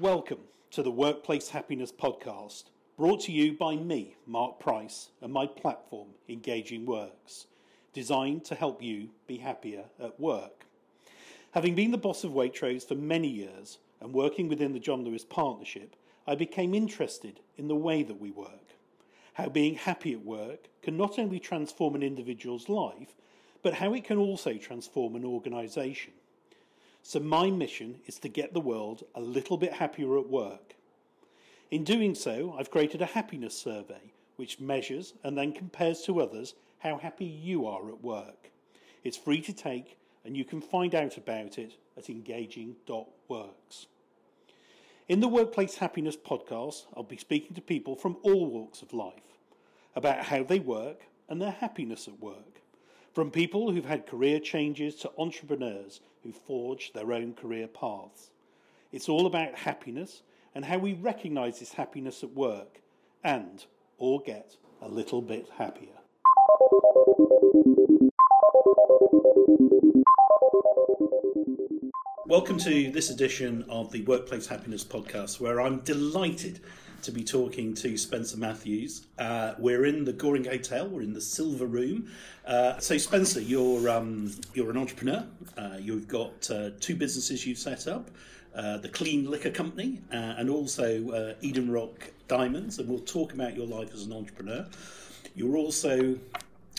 Welcome to the Workplace Happiness Podcast, brought to you by me, Mark Price, and my platform, Engaging Works, designed to help you be happier at work. Having been the boss of Waitrose for many years and working within the John Lewis Partnership, I became interested in the way that we work. How being happy at work can not only transform an individual's life, but how it can also transform an organisation. So, my mission is to get the world a little bit happier at work. In doing so, I've created a happiness survey which measures and then compares to others how happy you are at work. It's free to take, and you can find out about it at engaging.works. In the Workplace Happiness podcast, I'll be speaking to people from all walks of life about how they work and their happiness at work. From people who've had career changes to entrepreneurs who forged their own career paths. It's all about happiness and how we recognise this happiness at work and all get a little bit happier. Welcome to this edition of the Workplace Happiness Podcast, where I'm delighted to be talking to Spencer Matthews. Uh, we're in the Goring Hotel. We're in the Silver Room. Uh, so, Spencer, you're um, you're an entrepreneur. Uh, you've got uh, two businesses you've set up: uh, the Clean Liquor Company uh, and also Eden Rock Diamonds. And we'll talk about your life as an entrepreneur. You're also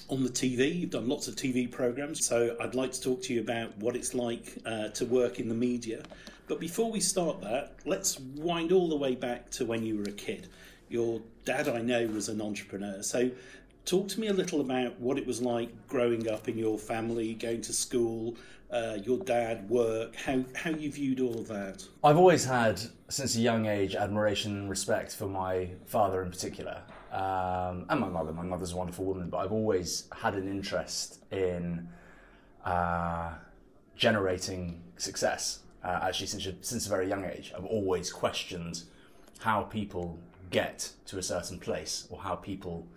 on the TV. You've done lots of TV programs, so I'd like to talk to you about what it's like uh, to work in the media. But before we start that, let's wind all the way back to when you were a kid. Your dad, I know, was an entrepreneur. So, talk to me a little about what it was like growing up in your family, going to school, uh, your dad, work, how, how you viewed all of that. I've always had, since a young age, admiration and respect for my father in particular um, and my mother. My mother's a wonderful woman, but I've always had an interest in uh, generating success. Uh, actually, since since a very young age, I've always questioned how people get to a certain place or how people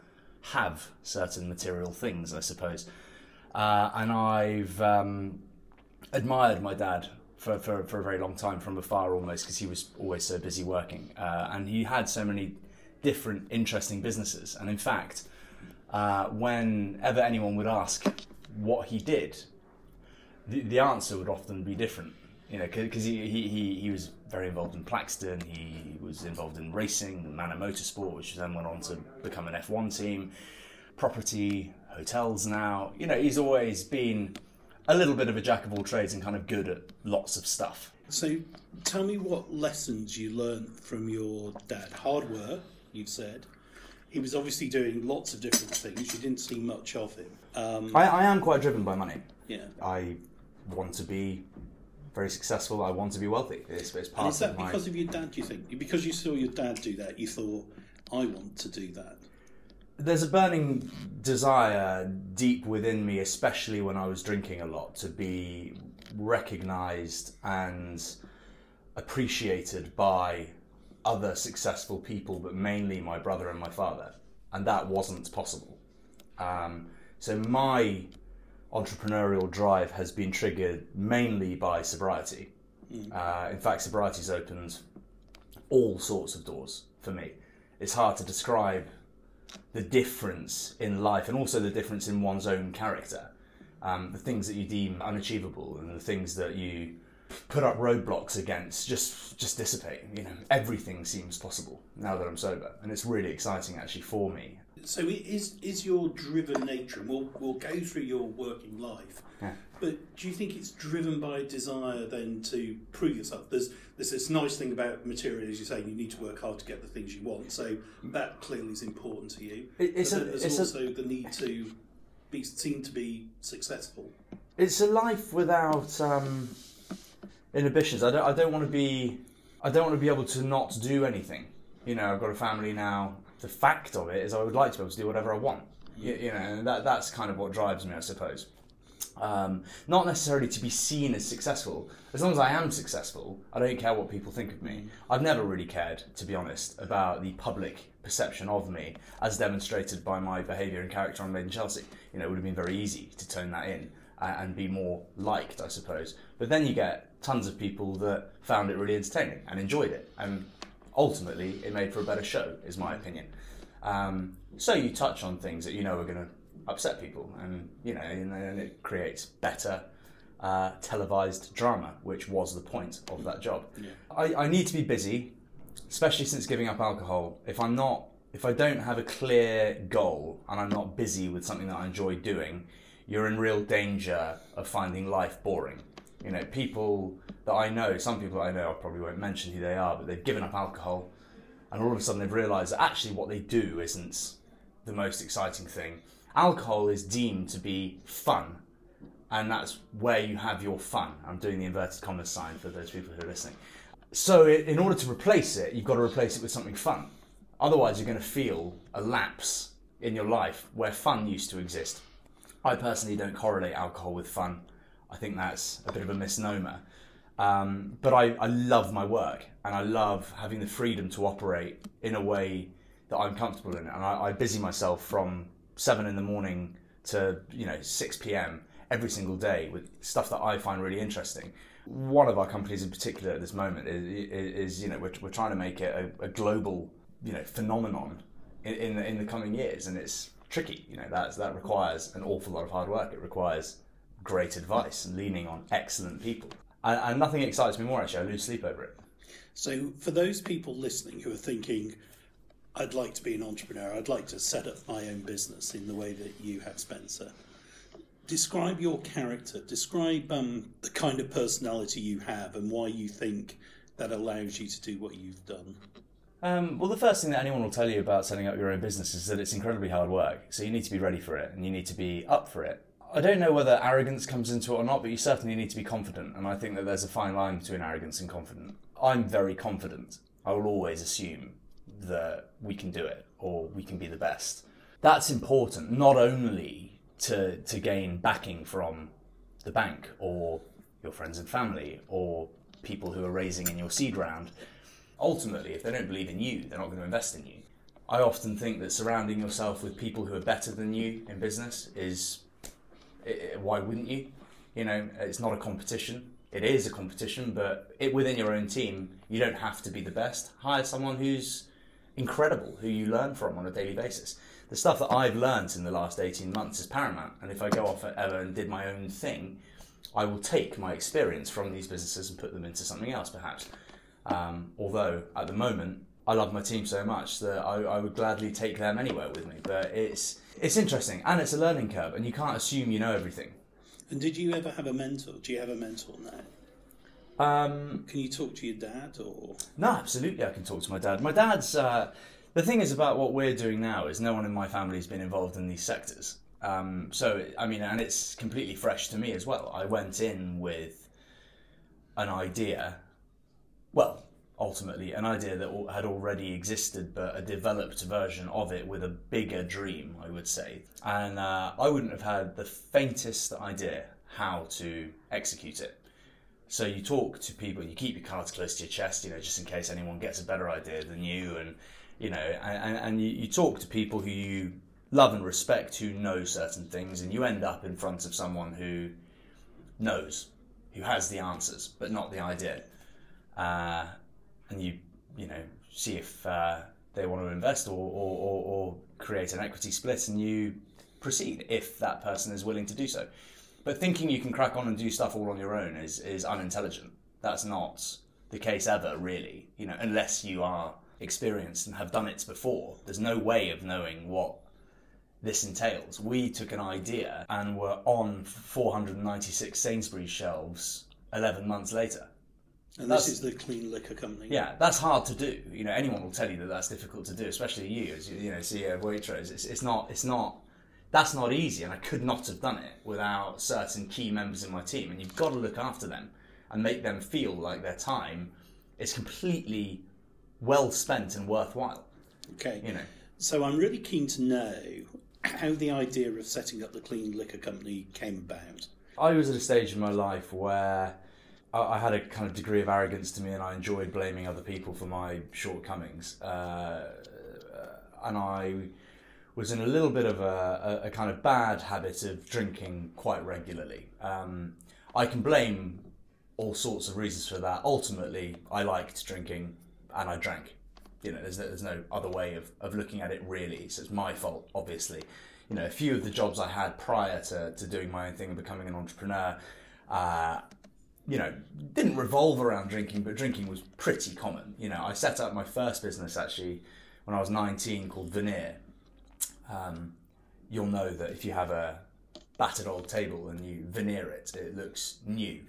have certain material things. I suppose, uh, and I've um, admired my dad for, for, for a very long time from afar almost because he was always so busy working uh, and he had so many different interesting businesses. And in fact, uh, whenever anyone would ask what he did, the, the answer would often be different. You know, because he, he, he, he was very involved in Plaxton, he was involved in racing, Manor Motorsport, which then went on to become an F1 team, property, hotels now. You know, he's always been a little bit of a jack of all trades and kind of good at lots of stuff. So tell me what lessons you learned from your dad. Hard work, you've said. He was obviously doing lots of different things. You didn't see much of him. Um, I, I am quite driven by money. Yeah. I want to be very successful. I want to be wealthy. It's, it's part and is that of my... because of your dad? Do you think because you saw your dad do that, you thought, I want to do that? There's a burning desire deep within me, especially when I was drinking a lot, to be recognised and appreciated by other successful people, but mainly my brother and my father, and that wasn't possible. Um, so my entrepreneurial drive has been triggered mainly by sobriety. Mm. Uh, in fact, sobriety's opened all sorts of doors for me. It's hard to describe the difference in life and also the difference in one's own character. Um, the things that you deem unachievable and the things that you put up roadblocks against just just dissipate. You know, everything seems possible now that I'm sober, and it's really exciting actually for me. So is is your driven nature, and we'll we'll go through your working life. Yeah. But do you think it's driven by a desire then to prove yourself? There's there's this nice thing about material, as you say, you need to work hard to get the things you want. So that clearly is important to you. It, it's but a, there's it's also a, the need to be seen to be successful. It's a life without. Um, inhibitions. I don't. I don't want to be. I don't want to be able to not do anything. You know, I've got a family now. The fact of it is, I would like to be able to do whatever I want. You, you know, and that that's kind of what drives me, I suppose. Um, not necessarily to be seen as successful. As long as I am successful, I don't care what people think of me. I've never really cared, to be honest, about the public perception of me, as demonstrated by my behaviour and character on Made in Chelsea. You know, it would have been very easy to turn that in and be more liked, I suppose. But then you get tons of people that found it really entertaining and enjoyed it, and ultimately it made for a better show, is my opinion. Um, so you touch on things that you know are going to upset people, and you know, and, and it creates better. Uh, televised drama, which was the point of that job. Yeah. I, I need to be busy, especially since giving up alcohol. If I'm not, if I don't have a clear goal and I'm not busy with something that I enjoy doing, you're in real danger of finding life boring. You know, people that I know, some people I know, I probably won't mention who they are, but they've given up alcohol, and all of a sudden they've realised that actually what they do isn't the most exciting thing. Alcohol is deemed to be fun, and that's where you have your fun. I'm doing the inverted commas sign for those people who are listening. So, in order to replace it, you've got to replace it with something fun. Otherwise, you're going to feel a lapse in your life where fun used to exist. I personally don't correlate alcohol with fun. I think that's a bit of a misnomer. Um, but I, I love my work and I love having the freedom to operate in a way that I'm comfortable in. And I, I busy myself from seven in the morning to you know six p.m. every single day with stuff that I find really interesting. One of our companies in particular at this moment is, is, is you know we're, we're trying to make it a, a global you know phenomenon in, in the, in the coming years, and it's tricky. You know that that requires an awful lot of hard work. It requires great advice and leaning on excellent people. And, and nothing excites me more. Actually, I lose sleep over it. So, for those people listening who are thinking, I'd like to be an entrepreneur, I'd like to set up my own business in the way that you have, Spencer, describe your character, describe um, the kind of personality you have and why you think that allows you to do what you've done. Um, well, the first thing that anyone will tell you about setting up your own business is that it's incredibly hard work. So you need to be ready for it and you need to be up for it. I don't know whether arrogance comes into it or not, but you certainly need to be confident. And I think that there's a fine line between arrogance and confident. I'm very confident. I will always assume that we can do it or we can be the best. That's important, not only to, to gain backing from the bank or your friends and family or people who are raising in your seed round. Ultimately, if they don't believe in you, they're not going to invest in you. I often think that surrounding yourself with people who are better than you in business is why wouldn't you? You know, it's not a competition. It is a competition, but it within your own team, you don't have to be the best. Hire someone who's incredible, who you learn from on a daily basis. The stuff that I've learned in the last 18 months is paramount. And if I go off ever and did my own thing, I will take my experience from these businesses and put them into something else, perhaps. Um, although at the moment, I love my team so much that I, I, would gladly take them anywhere with me. But it's it's interesting and it's a learning curve, and you can't assume you know everything. And did you ever have a mentor? Do you have a mentor now? Um, can you talk to your dad or? No, absolutely, I can talk to my dad. My dad's. Uh, the thing is about what we're doing now is no one in my family has been involved in these sectors. Um, so I mean, and it's completely fresh to me as well. I went in with an idea. Well, ultimately an idea that had already existed, but a developed version of it with a bigger dream, I would say. And uh, I wouldn't have had the faintest idea how to execute it. So you talk to people, you keep your cards close to your chest, you know, just in case anyone gets a better idea than you, and you know, and, and you, you talk to people who you love and respect who know certain things, and you end up in front of someone who knows, who has the answers, but not the idea. Uh, and you you know see if uh, they want to invest or, or, or, or, create an equity split, and you proceed if that person is willing to do so. But thinking you can crack on and do stuff all on your own is is unintelligent. That's not the case ever, really. You know, unless you are experienced and have done it before. There's no way of knowing what this entails. We took an idea and were on 496 Sainsbury's shelves 11 months later. And that's, this is the clean liquor company. Yeah, that's hard to do. You know, anyone will tell you that that's difficult to do, especially you as you know CEO of Waitrose. It's, it's not. It's not. That's not easy, and I could not have done it without certain key members in my team. And you've got to look after them and make them feel like their time is completely well spent and worthwhile. Okay. You know. So I'm really keen to know how the idea of setting up the clean liquor company came about. I was at a stage in my life where I had a kind of degree of arrogance to me, and I enjoyed blaming other people for my shortcomings. Uh, and I was in a little bit of a, a, kind of bad habit of drinking quite regularly. Um, I can blame all sorts of reasons for that. Ultimately, I liked drinking and I drank. You know, there's, there's no other way of, of looking at it really. So it's my fault, obviously. You know, a few of the jobs I had prior to, to doing my own thing and becoming an entrepreneur, uh, you know, didn't revolve around drinking, but drinking was pretty common. You know, I set up my first business actually when I was 19 called Veneer. Um, you'll know that if you have a battered old table and you veneer it, it looks new.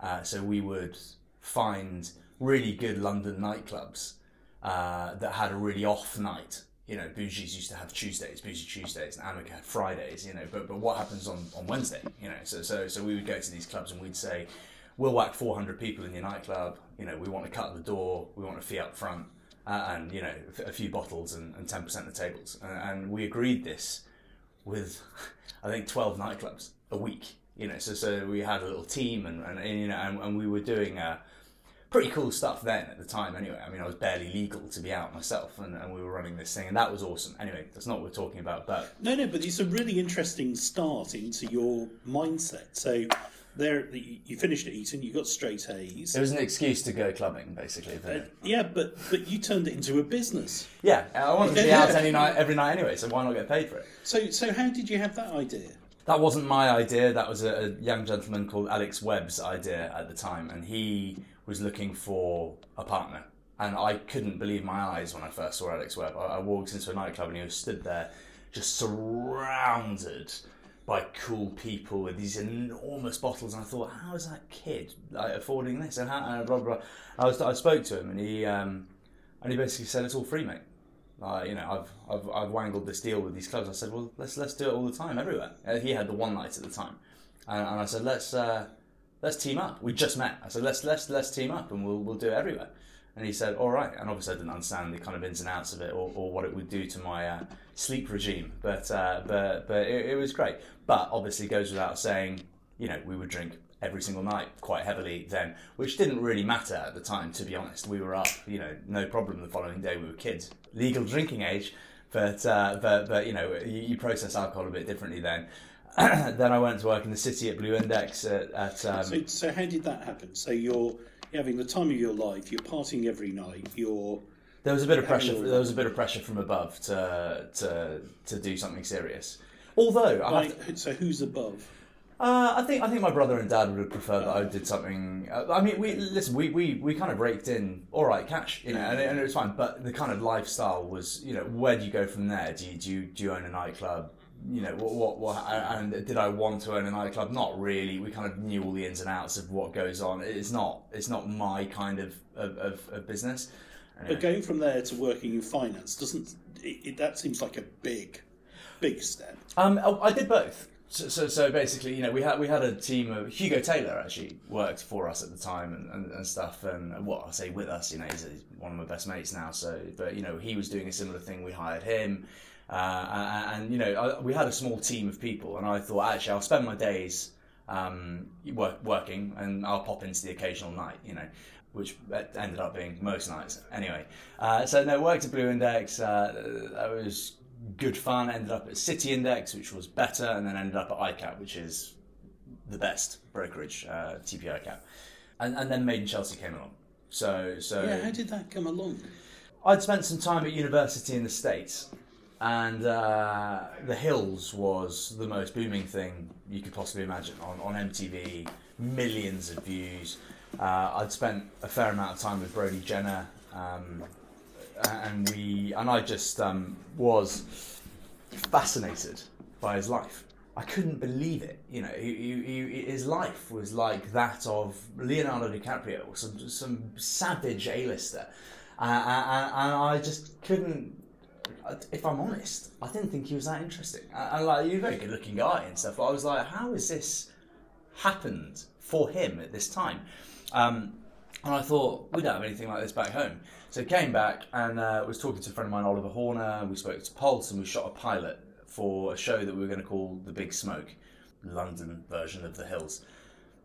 Uh, so we would find really good London nightclubs uh, that had a really off night. You know, Boujis used to have Tuesdays, Bougie Tuesdays, and Amika had Fridays. You know, but but what happens on, on Wednesday? You know, so so so we would go to these clubs and we'd say, we'll whack 400 people in your nightclub. You know, we want to cut the door, we want a fee up front, uh, and you know, a few bottles and, and 10% of the tables. And, and we agreed this with, I think, 12 nightclubs a week you know, so so we had a little team and, and, and you know, and, we were doing uh, pretty cool stuff then at the time. Anyway, I mean, I was barely legal to be out myself, and, and we were running this thing, and that was awesome. Anyway, that's not what we're talking about, but no, no, but it's a really interesting start into your mindset. So. There, you finished at Eton. You got straight A's. It was an excuse to go clubbing, basically. Uh, yeah, but but you turned it into a business. Yeah, I wanted to be out any night, every night anyway. So why not get paid for it? So so how did you have that idea? that wasn't my idea. That was a, a, young gentleman called Alex Webb's idea at the time, and he was looking for a partner. And I couldn't believe my eyes when I first saw Alex Webb. I, I walked into a nightclub and he was stood there, just surrounded by cool people with these enormous bottles. And I thought, how is that kid like, affording this? And, how, and blah, blah, blah. I, was, I spoke to him, and he um, and he basically said, "It's all free, mate." Uh, you know, I've, I've I've wangled this deal with these clubs. I said, well, let's let's do it all the time, everywhere. Uh, he had the one night at the time, and, and I said, let's uh, let's team up. We just met. I said, let's let's let's team up, and we'll we'll do it everywhere. And he said, all right. And obviously, I didn't understand the kind of ins and outs of it, or, or what it would do to my uh, sleep regime. But uh, but but it, it was great. But obviously, goes without saying, you know, we would drink every single night quite heavily then, which didn't really matter at the time, to be honest. We were up, you know, no problem the following day. We were kids, legal drinking age, but uh, but but you know, you, you, process alcohol a bit differently then. then I went to work in the city at Blue Index at. at um, so, so how did that happen? So you're, you're having the time of your life. You're partying every night. You're there was a bit of pressure. There was a bit of pressure from above to to to do something serious. Although, like, to, so who's above? Uh, I think I think my brother and dad would prefer that I did something. Uh, I mean, we listen. We, we, we kind of raked in all right cash, you know, and, and, it was fine. But the kind of lifestyle was, you know, where do you go from there? Do you do you, do you own a nightclub? You know, what, what what and did I want to own a nightclub? Not really. We kind of knew all the ins and outs of what goes on. It's not it's not my kind of of, of, of business. Anyway. But going from there to working in finance doesn't it, it, that seems like a big big step. Um, I did both. So, so, so, basically, you know, we had we had a team of Hugo Taylor actually worked for us at the time and, and, and stuff, and what I say with us, you know, he's, he's, one of my best mates now. So, but you know, he was doing a similar thing. We hired him, uh, and, and, you know, I, we had a small team of people, and I thought actually I'll spend my days um, work, working, and I'll pop into the occasional night, you know. Which ended up being most nights. Anyway, uh, so no, worked at Blue Index. Uh, that was good fun. Ended up at City Index, which was better, and then ended up at ICAP, which is the best brokerage, uh, TP ICAP. And, and then Made in Chelsea came along. So, so yeah, how did that come along? I'd spent some time at university in the States, and uh, The Hills was the most booming thing you could possibly imagine on, on MTV, millions of views. Uh, I'd spent a fair amount of time with Brody Jenner, um, and we and I just um, was fascinated by his life. I couldn't believe it. You know, he, he, his life was like that of Leonardo DiCaprio, some some savage A-lister, uh, and, and I just couldn't. If I'm honest, I didn't think he was that interesting. And like, you're a very good-looking guy and stuff. I was like, how has this happened for him at this time? Um, and I thought we don't have anything like this back home. So came back and uh, was talking to a friend of mine, Oliver Horner. We spoke to Pulse and we shot a pilot for a show that we were going to call The Big Smoke, London version of The Hills.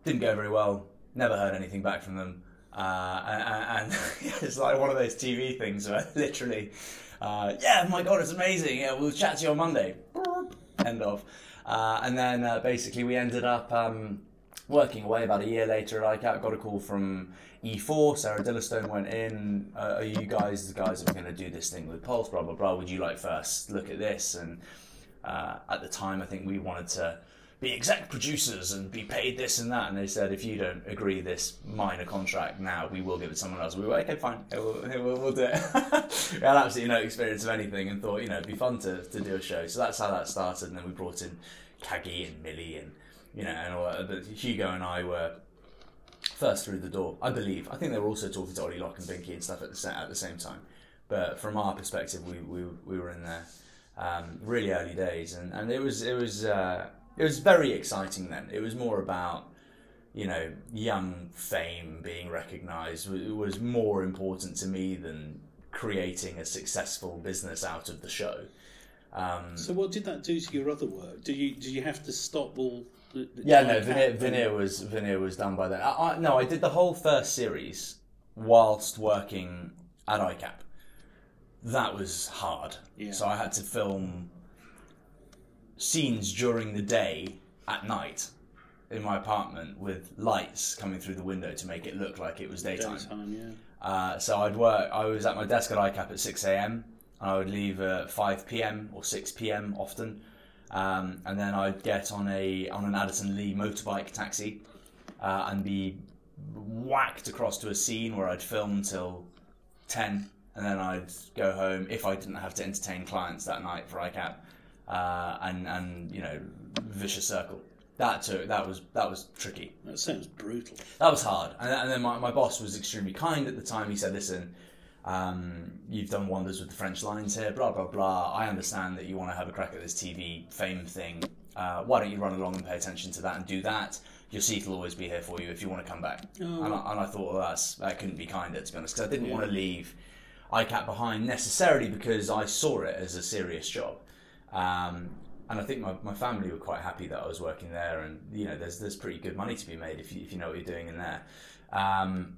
Didn't go very well. Never heard anything back from them. Uh, and, and it's like one of those TV things where literally Uh, yeah, my God, it's amazing. Yeah, we'll chat to you on Monday. End of. Uh, and then uh, basically we ended up um, working away about a year later at ICAP. Got a call from E4. Sarah Dillistone went in. Uh, are you guys the guys that are going to do this thing with Pulse? Blah blah blah. Would you like first look at this? And uh, at the time, I think we wanted to be exec producers and be paid this and that. And they said, if you don't agree this minor contract now, we will give it to someone else. We were okay, fine, we'll, we'll, we'll do it. we had absolutely no experience of anything and thought, you know, it'd be fun to, to do a show. So that's how that started. And then we brought in Caggie and Millie and, you know, and all, but Hugo and I were first through the door, I believe. I think they were also talking to Ollie Locke and Binky and stuff at the, sa- at the same time. But from our perspective, we, we, we were in there um, really early days, and, and it was it was uh, it was very exciting then. It was more about you know young fame being recognised. It was more important to me than creating a successful business out of the show. Um, So what did that do to your other work? Did you did you have to stop all? The, the yeah, no, Veneer, Veneer was Veneer was done by then. I, I, no, I did the whole first series whilst working at ICAP. That was hard. Yeah. So I had to film scenes during the day at night in my apartment with lights coming through the window to make it look like it was daytime. Daytime, yeah. Uh, so I'd work. I was at my desk at ICAP at six a.m. and I would leave at five p.m. or six p.m. often, um, and then I'd get on a on an Addison Lee motorbike taxi uh, and be whacked across to a scene where I'd film till ten, and then I'd go home if I didn't have to entertain clients that night for ICAP, uh, and and you know vicious circle. That took that was that was tricky. That sounds brutal. That was hard. And, and then my, my boss was extremely kind at the time. He said, listen, um, you've done wonders with the French lines here, blah, blah, blah. I understand that you want to have a crack at this TV fame thing. Uh, why don't you run along and pay attention to that and do that? Your seat will always be here for you if you want to come back. Oh. And, I, and I thought, well, that's, that couldn't be kinder, to be honest, because I didn't Yeah. want to leave ICAP behind necessarily because I saw it as a serious job. Um, and I think my, my family were quite happy that I was working there, and you know, there's there's pretty good money to be made if you, if you know what you're doing in there. Um,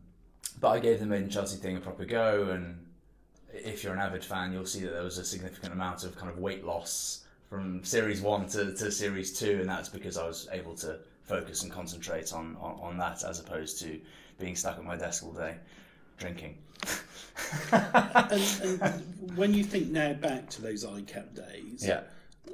but I gave the Made in Chelsea thing a proper go, and if you're an avid fan, you'll see that there was a significant amount of kind of weight loss from series one to, to series two, and that's because I was able to focus and concentrate on, on, on that as opposed to being stuck at my desk all day drinking. And, and when you think now back to those ICAP days, yeah.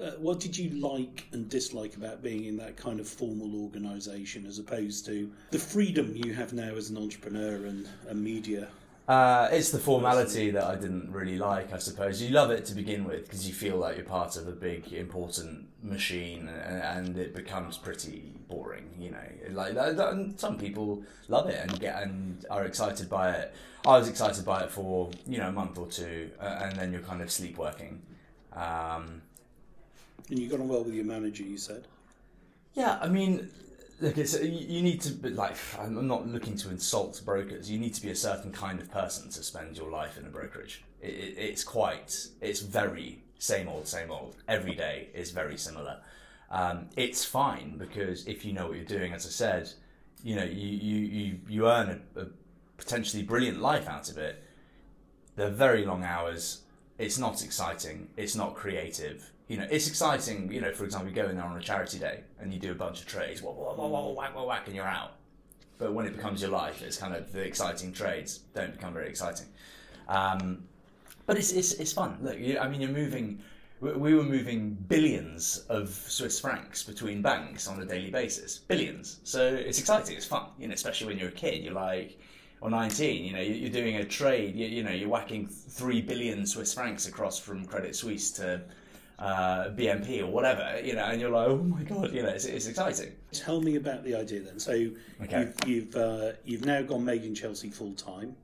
uh, what did you like and dislike about being in that kind of formal organisation as opposed to the freedom you have now as an entrepreneur and a media? Uh, it's the formality that I didn't really like, I suppose. You love it to begin with because you feel like you're part of a big, important machine, and, and it becomes pretty boring. You know, like that- that- and some people love it and get and are excited by it. I was excited by it for you know a month or two, uh, and then you're kind of sleepwalking. Um, And you got on well with your manager, you said. Yeah, I mean, look, it's you need to like. I'm not looking to insult brokers. You need to be a certain kind of person to spend your life in a brokerage. It, it, it's quite. It's very same old, same old. Every day is very similar. Um, it's fine because if you know what you're doing, as I said, you know you you you, you earn a, a potentially brilliant life out of it. They're very long hours. It's not exciting. It's not creative. You know, it's exciting. You know, for example, you go in there on a charity day and you do a bunch of trades, wah, wah, wah, wah, whack, whack, whack, and you're out. But when it becomes your life, it's kind of the exciting trades don't become very exciting. Um, but it's, it's, it's fun. Look, you, I mean, you're moving. We we were moving billions of Swiss francs between banks on a daily basis. Billions. So it's exciting. It's fun. You know, especially when you're a kid. You're like, or 19. You know, you- you're doing a trade. You, you know, you're whacking three billion Swiss francs across from Credit Suisse to uh, BNP or whatever. You know, and you're like, oh my god. You know, it's, it's exciting. Tell me about the idea then. So Okay. you've you've, uh, you've now gone Made in Chelsea full time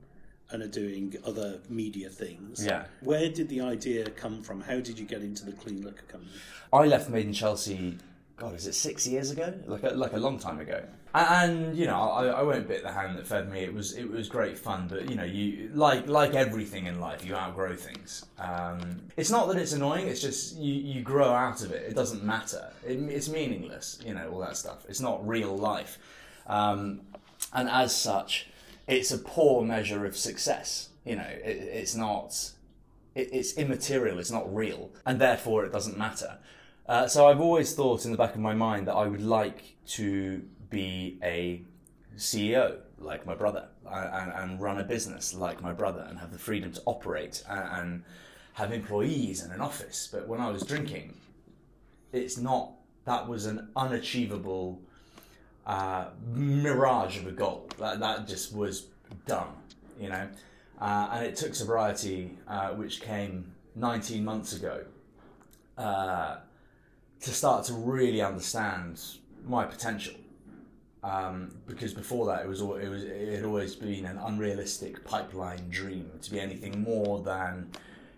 and are doing other media things. Yeah. Where did the idea come from? How did you get into the clean liquor company? I left Made in Chelsea. God, is it six years ago? Like a, like a long time ago. And, you know, I, I won't bit the hand that fed me. It was it was great fun, but you know, you like like everything in life, you outgrow things. Um, it's not that it's annoying; it's just you you grow out of it. It doesn't matter. It, it's meaningless. You know, all that stuff. It's not real life, um, and as such, it's a poor measure of success. You know, it, it's not it, it's immaterial, it's not real, and therefore it doesn't matter. Uh, so I've always thought in the back of my mind that I would like to be a CEO like my brother and, and run a business like my brother and have the freedom to operate and, and have employees and an office. But when I was drinking, it's not, that was an unachievable uh, mirage of a goal. That, that just was done, you know. Uh, and it took sobriety, uh, which came 19 months ago, uh, to start to really understand my potential. Um, because before that, it was it was it had always been an unrealistic pipeline dream to be anything more than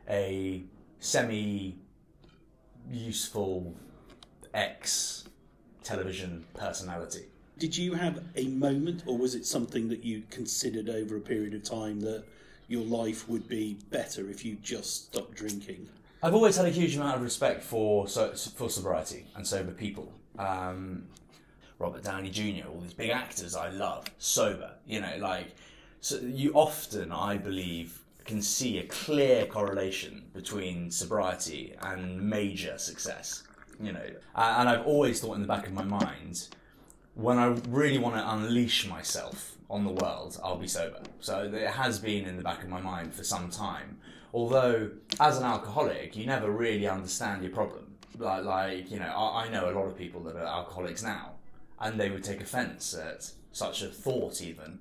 a semi useful ex television personality. Did you have a moment, or was it something that you considered over a period of time that your life would be better if you just stopped drinking? I've always had a huge amount of respect for so, for sobriety and sober people. Um, Robert Downey Jr., all these big actors I love, sober. You know, like so you often, I believe, can see a clear correlation between sobriety and major success. You know, and I've always thought in the back of my mind, when I really want to unleash myself on the world, I'll be sober. So it has been in the back of my mind for some time. Although, as an alcoholic, you never really understand your problem. Like, like you know, I, I know a lot of people that are alcoholics now, and they would take offence at such a thought, even.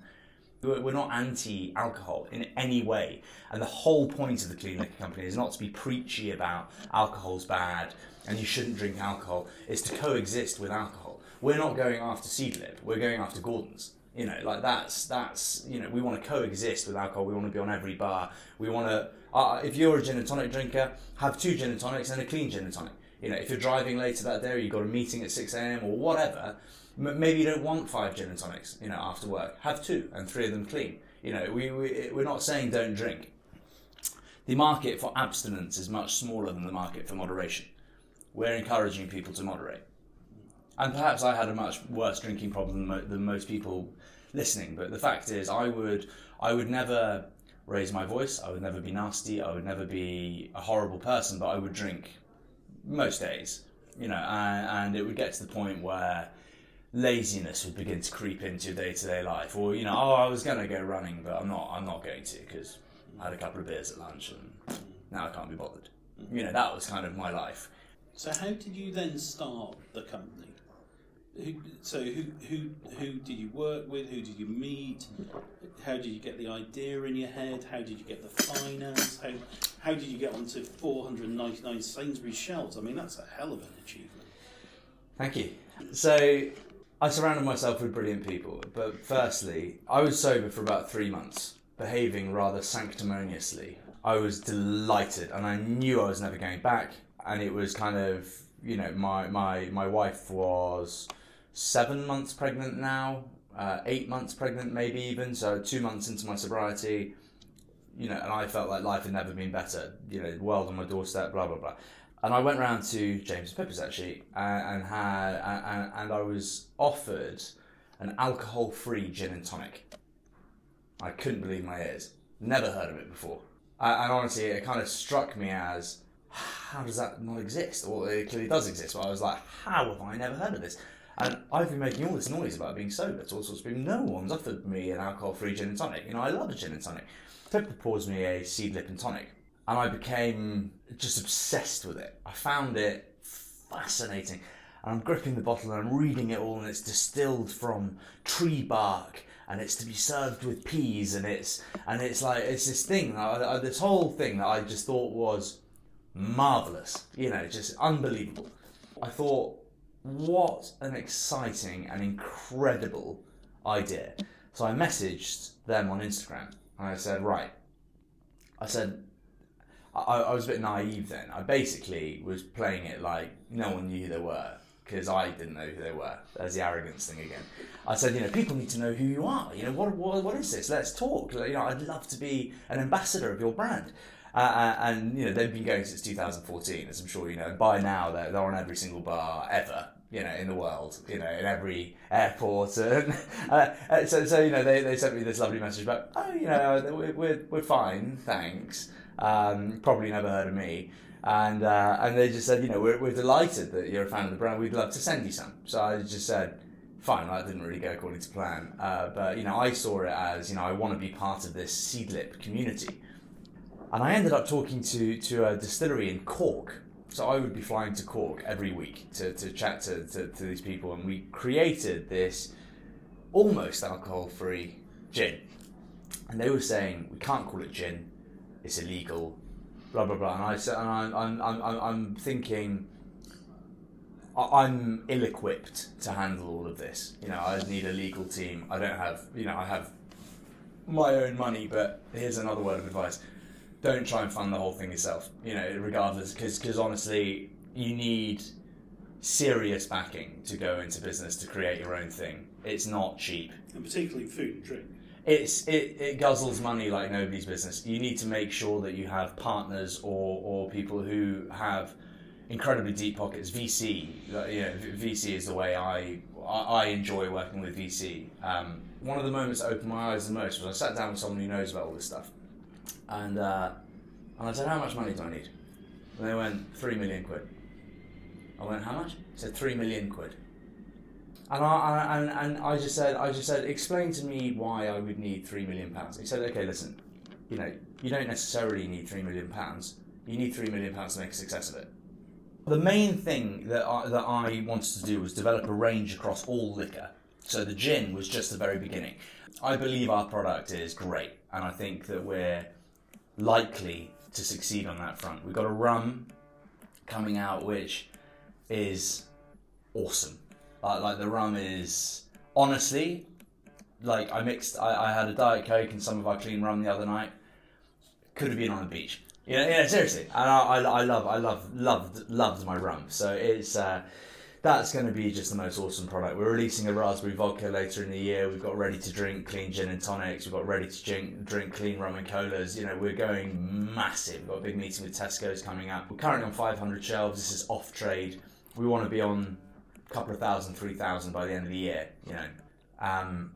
We're not anti alcohol in any way. And the whole point of the Clean Liquor Company is not to be preachy about alcohol's bad and you shouldn't drink alcohol, it's to coexist with alcohol. We're not going after Seedlip, we're going after Gordon's. You know, like that's, that's, you know, we want to coexist with alcohol, we want to be on every bar. We want to, uh, if you're a gin and tonic drinker, have two gin and tonics and a clean gin and tonic. You know, if you're driving later that day or you've got a meeting at 6am or whatever, maybe you don't want five gin and tonics, you know, after work. Have two and three of them clean. You know, we, we, we're not saying don't drink. The market for abstinence is much smaller than the market for moderation. We're encouraging people to moderate. And perhaps I had a much worse drinking problem than, mo- than most people listening, but the fact is, I would, I would never raise my voice, I would never be nasty, I would never be a horrible person, but I would drink most days, you know, and, and it would get to the point where laziness would begin to creep into your day-to-day life or you know oh i was going to go running but i'm not i'm not going to because i had a couple of beers at lunch and now i can't be bothered mm-hmm. you know that was kind of my life So how did you then start the company? Who, so who who who did you work with? Who did you meet? How did you get the idea in your head? How did you get the finance? How how did you get onto 499 Sainsbury's shelves? I mean, that's a hell of an achievement. Thank you. So I surrounded myself with brilliant people, but firstly, I was sober for about three months, behaving rather sanctimoniously. I was delighted, and I knew I was never going back. And it was kind of, you know, my my my wife was seven months pregnant now, uh, eight months pregnant maybe even. So two months into my sobriety, you know, and I felt like life had never been better. You know, world on my doorstep, blah blah blah and I went round to James Pippa's actually, and, and had and, and I was offered an alcohol-free gin and tonic. I couldn't believe my ears. Never heard of it before, and, and honestly, it kind of struck me as, how does that not exist? Well, it clearly does exist. But I was like, how have I never heard of this? And I've been making all this noise about being sober to all sorts of people. No one's offered me an alcohol-free gin and tonic. You know, I love a gin and tonic. Pippa pours me a Seedlip and tonic and I became just obsessed with it. I found it fascinating. And I'm gripping the bottle and I'm reading it all, and it's distilled from tree bark, and it's to be served with peas, and it's and it's like it's this thing, I, I, this whole thing that I just thought was marvelous. You know, just unbelievable. I thought, what an exciting and incredible idea. So I messaged them on Instagram, and I said, right. I said, I, I was a bit naive then. I basically was playing it like no one knew who they were because I didn't know who they were. There's the arrogance thing again. I said, you know, people need to know who you are. You know, what what, what is this? Let's talk. You know, I'd love to be an ambassador of your brand. Uh, uh and you know they've been going since 2014, as I'm sure you know. By now, they're, they're on every single bar ever, you know, in the world, you know, in every airport. And uh, so, so you know, they, they sent me this lovely message about, oh, you know, we're, we're, we're fine, thanks. Um, probably never heard of me. And uh, and they just said, you know, we're, we're delighted that you're a fan of the brand. We'd love to send you some. So I just said, fine. That didn't really go according to plan. Uh, but you know, I saw it as you know, I want to be part of this Seedlip community. And I ended up talking to to a distillery in Cork. So I would be flying to Cork every week to, to chat to, to, to these people, and we created this almost alcohol free gin. And they were saying, we can't call it gin, it's illegal, blah, blah, blah. And I said, and I'm, I'm, I'm, I'm thinking, I'm ill equipped to handle all of this. You know, I need a legal team. I don't have, you know, I have my own money, but here's another word of advice don't try and fund the whole thing yourself, you know, regardless, because honestly, you need serious backing to go into business to create your own thing. It's not cheap. And particularly food and drink. It's it, it guzzles money like nobody's business. You need to make sure that you have partners or, or people who have incredibly deep pockets. VC, uh, you know, VC is the way I I enjoy working with VC. Um, one of the moments that opened my eyes the most was I sat down with someone who knows about all this stuff, and uh, and I said, "How much money do I need?" And they went, three million quid." I went, "How much?" He said, three million quid." And I, and, and I just said, I just said, explain to me why I would need three million pounds. He said, okay, listen, you know, you don't necessarily need three million pounds. You need three million pounds to make a success of it. The main thing that I, that I wanted to do was develop a range across all liquor. So the gin was just the very beginning. I believe our product is great, and I think that we're likely to succeed on that front. We've got a rum coming out which is awesome. Like, like the rum is honestly, like I mixed. I, I had a diet coke and some of our clean rum the other night. Could have been on the beach. Yeah, yeah, seriously. And I, I, I love, I love, loved, loved my rum. So it's uh, that's going to be just the most awesome product. We're releasing a raspberry vodka later in the year. We've got ready to drink clean gin and tonics. We've got ready to drink drink clean rum and colas. You know, we're going massive. We've got a big meeting with Tesco's coming up. We're currently on 500 shelves. This is off trade. We want to be on a couple of thousand, three thousand by the end of the year. You know. Um,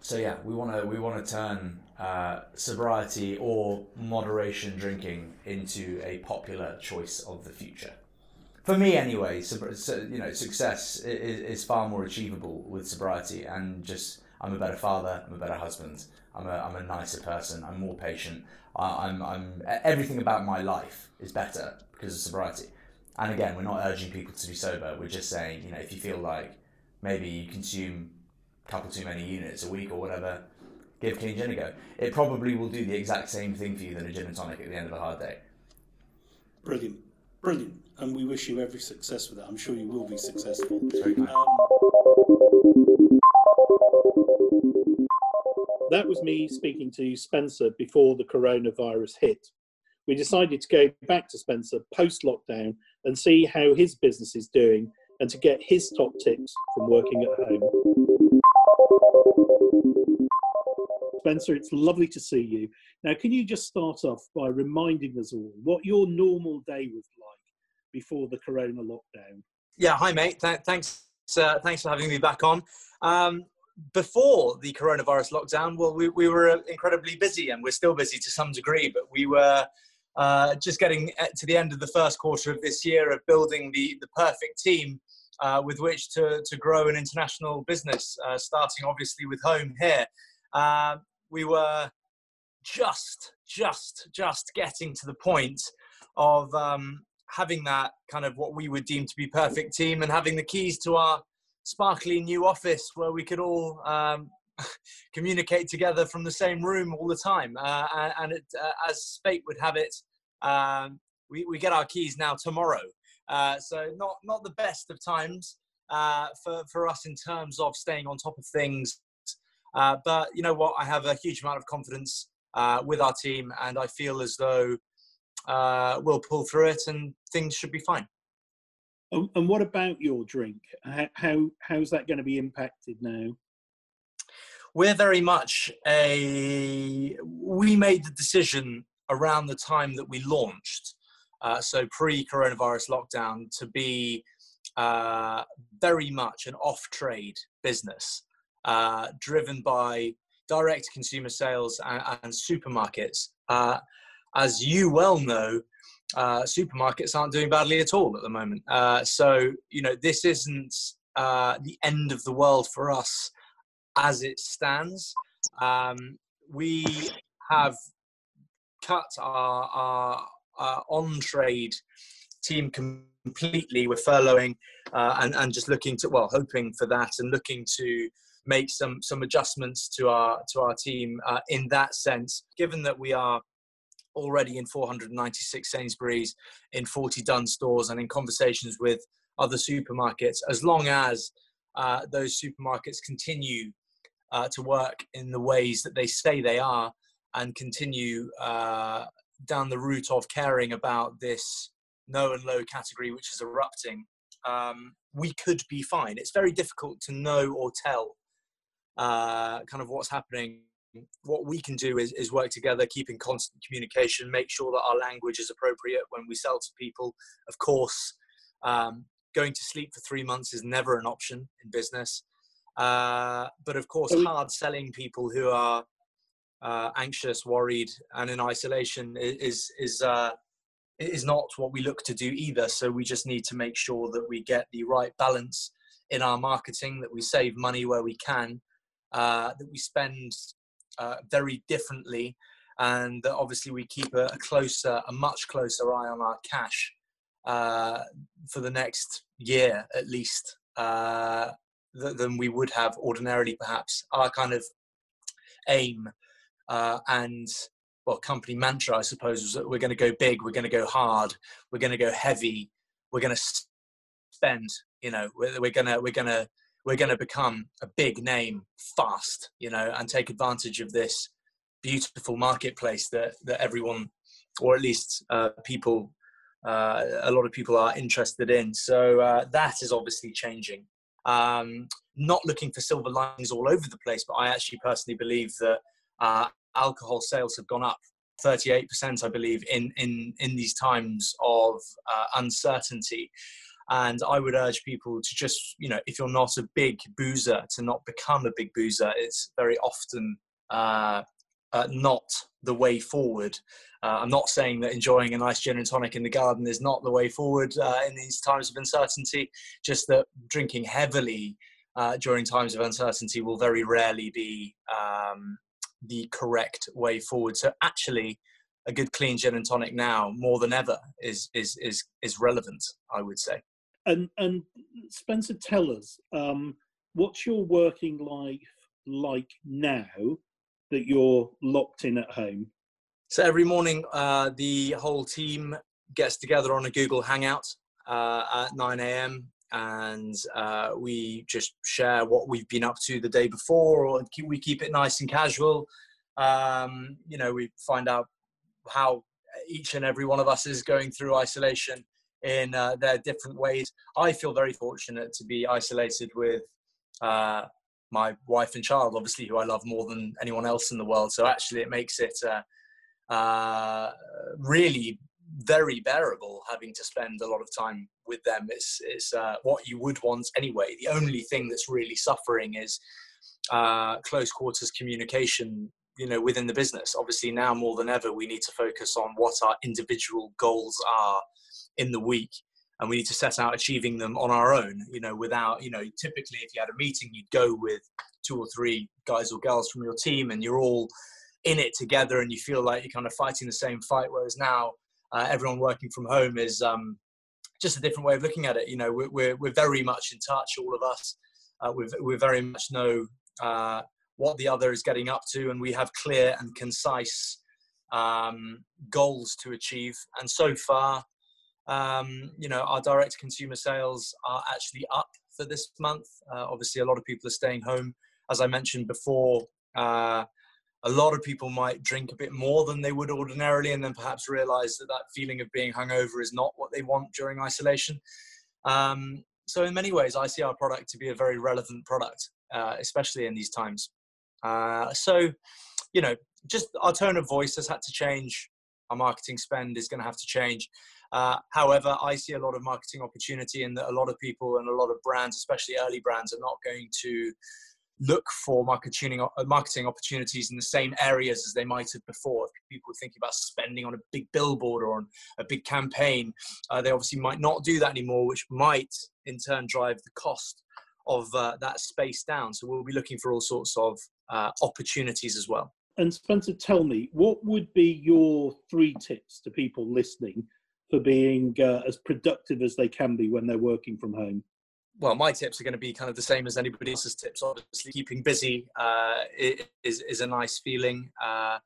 so yeah, we want to we want to turn uh, sobriety or moderation drinking into a popular choice of the future. For me, anyway, sob- so, you know, success i- i- is far more achievable with sobriety, and just I'm a better father, I'm a better husband, I'm a I'm a nicer person, I'm more patient. I, I'm I'm everything about my life is better because of sobriety. And again, we're not urging people to be sober. We're just saying, you know, if you feel like maybe you consume a couple too many units a week or whatever, give clean gin a go. It probably will do the exact same thing for you than a gin and tonic at the end of a hard day. Brilliant. Brilliant. And we wish you every success with that. I'm sure you will be successful. Very kind. Um, that was me speaking to Spencer before the coronavirus hit. We decided to go back to Spencer post lockdown and see how his business is doing and to get his top tips from working at home. Spencer, it's lovely to see you. Now, can you just start off by reminding us all what your normal day was like before the corona lockdown? Yeah, hi mate. Th- thanks, uh, thanks for having me back on. Um, before the coronavirus lockdown, well, we, we were incredibly busy, and we're still busy to some degree. But we were uh, just getting to the end of the first quarter of this year of building the the perfect team uh, with which to to grow an international business. Uh, starting obviously with home here, Um we were just just just getting to the point of um, having that kind of what we would deem to be perfect team and having the keys to our sparkly new office where we could all um, communicate together from the same room all the time. Uh, and it, uh, as fate would have it, um, we, we get our keys now tomorrow. Uh, so not not the best of times uh, for for us in terms of staying on top of things. Uh, but you know what? I have a huge amount of confidence uh, with our team, and I feel as though we'll pull through it, and things should be fine. And what about your drink? How, how how's that going to be impacted now? We're very much a we made the decision around the time that we launched uh, so pre-coronavirus lockdown to be uh, very much an off-trade business uh, driven by direct consumer sales and, and supermarkets uh, as you well know, uh, supermarkets aren't doing badly at all at the moment. Uh, so, you know, this isn't the end of the world for us as it stands. Um, we have cut our, our, our on trade team completely. We're furloughing uh, and, and just looking to, well, hoping for that and looking to make some, some adjustments to our, to our team uh, in that sense, given that we are already in 496 Sainsbury's, in 40 Dunnes stores, and in conversations with other supermarkets, as long as uh, those supermarkets continue uh, to work in the ways that they say they are and continue uh, down the route of caring about this no and low category which is erupting, um, we could be fine. It's very difficult to know or tell uh, kind of what's happening what we can do is, is work together, keep in constant communication, make sure that our language is appropriate when we sell to people. Of course, um, going to sleep for three months is never an option in business. Uh, but of course, hard selling people who are uh, anxious, worried, and in isolation is is uh, is not what we look to do either. So we just need to make sure that we get the right balance in our marketing, that we save money where we can, uh, that we spend uh, very differently, and that obviously we keep a, a, closer, a much closer eye on our cash uh, for the next year at least uh, th- than we would have ordinarily. Perhaps our kind of aim uh, and well, company mantra, I suppose, was that we're going to go big, we're going to go hard, we're going to go heavy, we're going to spend. You know, we're, we're gonna we're gonna we're going to become a big name fast, you know, and take advantage of this beautiful marketplace that that everyone, or at least uh, people, uh, a lot of people are interested in. So uh, that is obviously changing. Um, not looking for silver linings all over the place, but I actually personally believe that uh, alcohol sales have gone up 38%, I believe, in in in these times of uh, uncertainty. And I would urge people to just, you know, if you're not a big boozer, to not become a big boozer. It's very often uh, uh, not the way forward. Uh, I'm not saying that enjoying a nice gin and tonic in the garden is not the way forward uh, in these times of uncertainty, just that drinking heavily uh, during times of uncertainty will very rarely be um, the correct way forward. So, actually, a good clean gin and tonic now more than ever is is is is relevant i would say and and Spencer, tell us um, what's your working life like now that you're locked in at home. So every morning, uh, the whole team gets together on a Google Hangout uh, at 9 a.m. and uh, we just share what we've been up to the day before, or we keep it nice and casual. Um, you know, we find out how each and every one of us is going through isolation in uh, their different ways. I feel very fortunate to be isolated with uh, my wife and child, obviously, who I love more than anyone else in the world. So actually, it makes it uh, uh really very bearable having to spend a lot of time with them. It's, it's uh, what you would want anyway. The only thing that's really suffering is uh, close quarters communication you know within the business obviously now more than ever we need to focus on what our individual goals are in the week and we need to set out achieving them on our own you know without you know typically if you had a meeting you'd go with two or three guys or girls from your team and you're all in it together and you feel like you're kind of fighting the same fight whereas now uh, everyone working from home is um, just a different way of looking at it you know we're, we're, we're very much in touch all of us. Uh, we we very much know uh, what the other is getting up to and we have clear and concise um, goals to achieve. And so far um, you know, our direct consumer sales are actually up for this month. Uh, obviously, a lot of people are staying home. As I mentioned before, uh, a lot of people might drink a bit more than they would ordinarily, and then perhaps realize that that feeling of being hungover is not what they want during isolation. Um, so, in many ways, I see our product to be a very relevant product, uh, especially in these times. Uh, so, you know, just our tone of voice has had to change. Our marketing spend is going to have to change. Uh, however, I see a lot of marketing opportunity in that a lot of people and a lot of brands, especially early brands, are not going to look for marketing uh, marketing opportunities in the same areas as they might have before. If people were thinking about spending on a big billboard or on a big campaign, uh, they obviously might not do that anymore, which might in turn drive the cost of uh, that space down. So we'll be looking for all sorts of uh, opportunities as well. And Spencer, tell me, what would be your three tips to people listening for being uh, as productive as they can be when they're working from home? well, my tips are going to be kind of the same as anybody else's tips. Obviously, keeping busy uh, is is a nice feeling. Uh,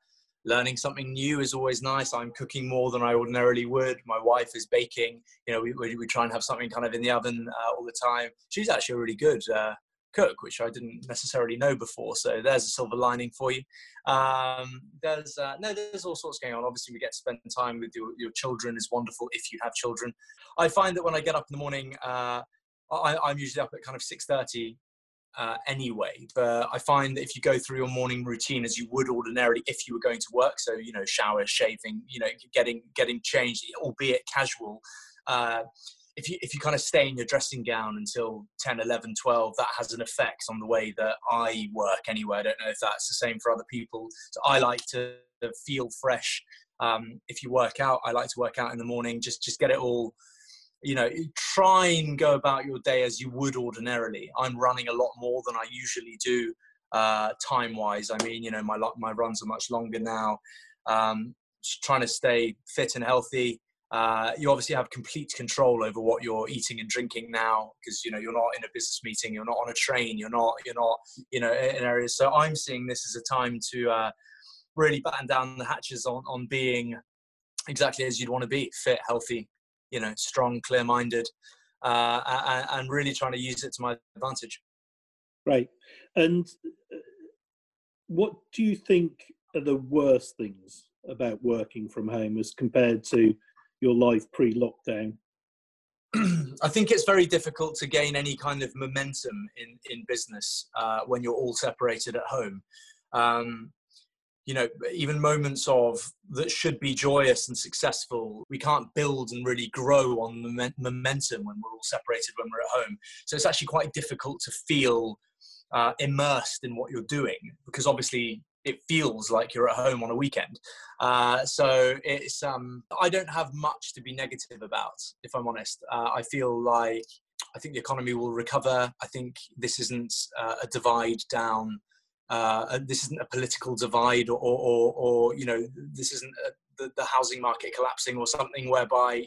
learning something new is always nice. I'm cooking more than I ordinarily would. My wife is baking. You know, we, we, we try and have something kind of in the oven uh, all the time. She's actually really good uh, cook, which I didn't necessarily know before. So there's a silver lining for you. Um, there's uh, no, there's all sorts going on. Obviously, we get to spend time with your, your children is wonderful if you have children. I find that when I get up in the morning uh, I, am usually up at kind of 6.30 uh, anyway, but I find that if you go through your morning routine as you would ordinarily if you were going to work, so, you know, shower, shaving, you know, getting, getting changed, albeit casual, uh, if you, if you kind of stay in your dressing gown until 10, 11, 12, that has an effect on the way that I work anyway. I don't know if that's the same for other people. So I like to feel fresh. Um, if you work out, I like to work out in the morning, just, just get it all you know try and go about your day as you would ordinarily i'm running a lot more than i usually do uh, time wise i mean you know my my runs are much longer now um, trying to stay fit and healthy uh, you obviously have complete control over what you're eating and drinking now because you know you're not in a business meeting you're not on a train you're not you're not you know in areas so i'm seeing this as a time to uh, really batten down the hatches on on being exactly as you'd want to be fit healthy you know, strong, clear-minded, uh, and, and, really trying to use it to my advantage. Right. And uh, what do you think are the worst things about working from home as compared to your life pre-lockdown? I think it's very difficult to gain any kind of momentum in in business uh, when you're all separated at home. Um, you know even moments of that should be joyous and successful we can't build and really grow on momentum when we're all separated when we're at home so it's actually quite difficult to feel uh, immersed in what you're doing because obviously it feels like you're at home on a weekend uh, so it's um, i don't have much to be negative about if i'm honest uh, i feel like i think the economy will recover i think this isn't uh, a divide down uh, this isn't a political divide or, or, or you know, this isn't a, the, the, housing market collapsing or something whereby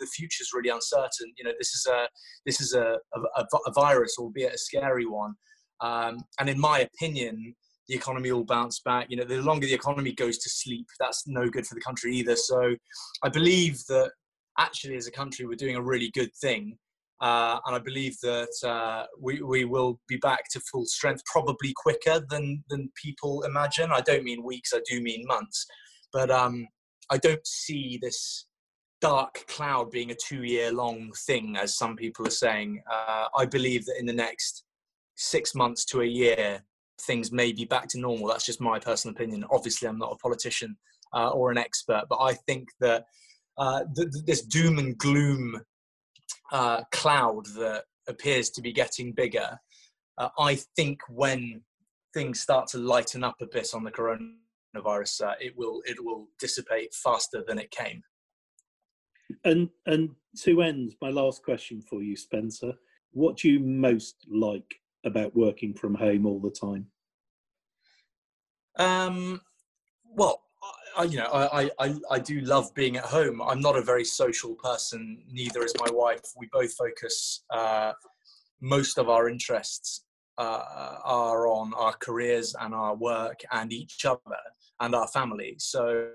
the future is really uncertain. You know, this is a this is a, a, a virus, albeit a scary one. Um, and in my opinion, the economy will bounce back. You know, the longer the economy goes to sleep, that's no good for the country either. So, I believe that actually, as a country, we're doing a really good thing. Uh, and I believe that uh, we, we will be back to full strength probably quicker than, than people imagine. I don't mean weeks, I do mean months. But um, I don't see this dark cloud being a two year long thing, as some people are saying. Uh, I believe that in the next six months to a year, things may be back to normal. That's just my personal opinion. Obviously, I'm not a politician uh, or an expert, but I think that uh, th- this doom and gloom uh, cloud that appears to be getting bigger, uh, I think when things start to lighten up a bit on the coronavirus, uh, it will it will dissipate faster than it came. And and to end, my last question for you, Spencer: What do you most like about working from home all the time? Um, well, I, you know, I, I, I do love being at home. I'm not a very social person. Neither is my wife. We both focus. Uh, most of our interests uh, are on our careers and our work and each other and our family. So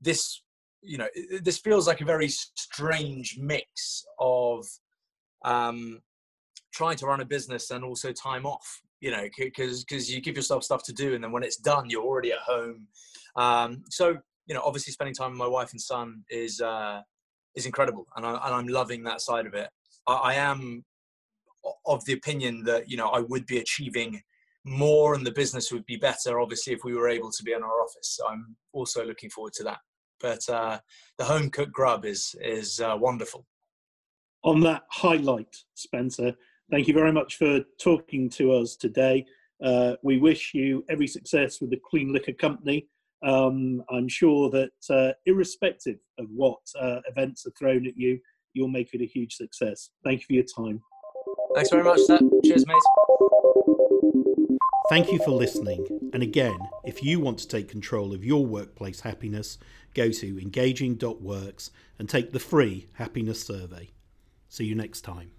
this, you know, this feels like a very strange mix of um, trying to run a business and also time off. You know, because because you give yourself stuff to do, and then when it's done, you're already at home um, so you know, obviously, spending time with my wife and son is uh, is incredible, and, I, am loving that side of it. I, I am of the opinion that you know I would be achieving more and the business would be better obviously if we were able to be in our office so i'm also looking forward to that but uh, the home cooked grub is is uh, wonderful on that highlight spencer thank you very much for talking to us today. Uh, we wish you every success with the Clean Liquor Company. Um, I'm sure that, uh, irrespective of what uh, events are thrown at you, you'll make it a huge success. Thank you for your time. Thanks very much, Seth. Cheers, mate. Thank you for listening. And again, if you want to take control of your workplace happiness, go to engaging.works and take the free happiness survey. See you next time.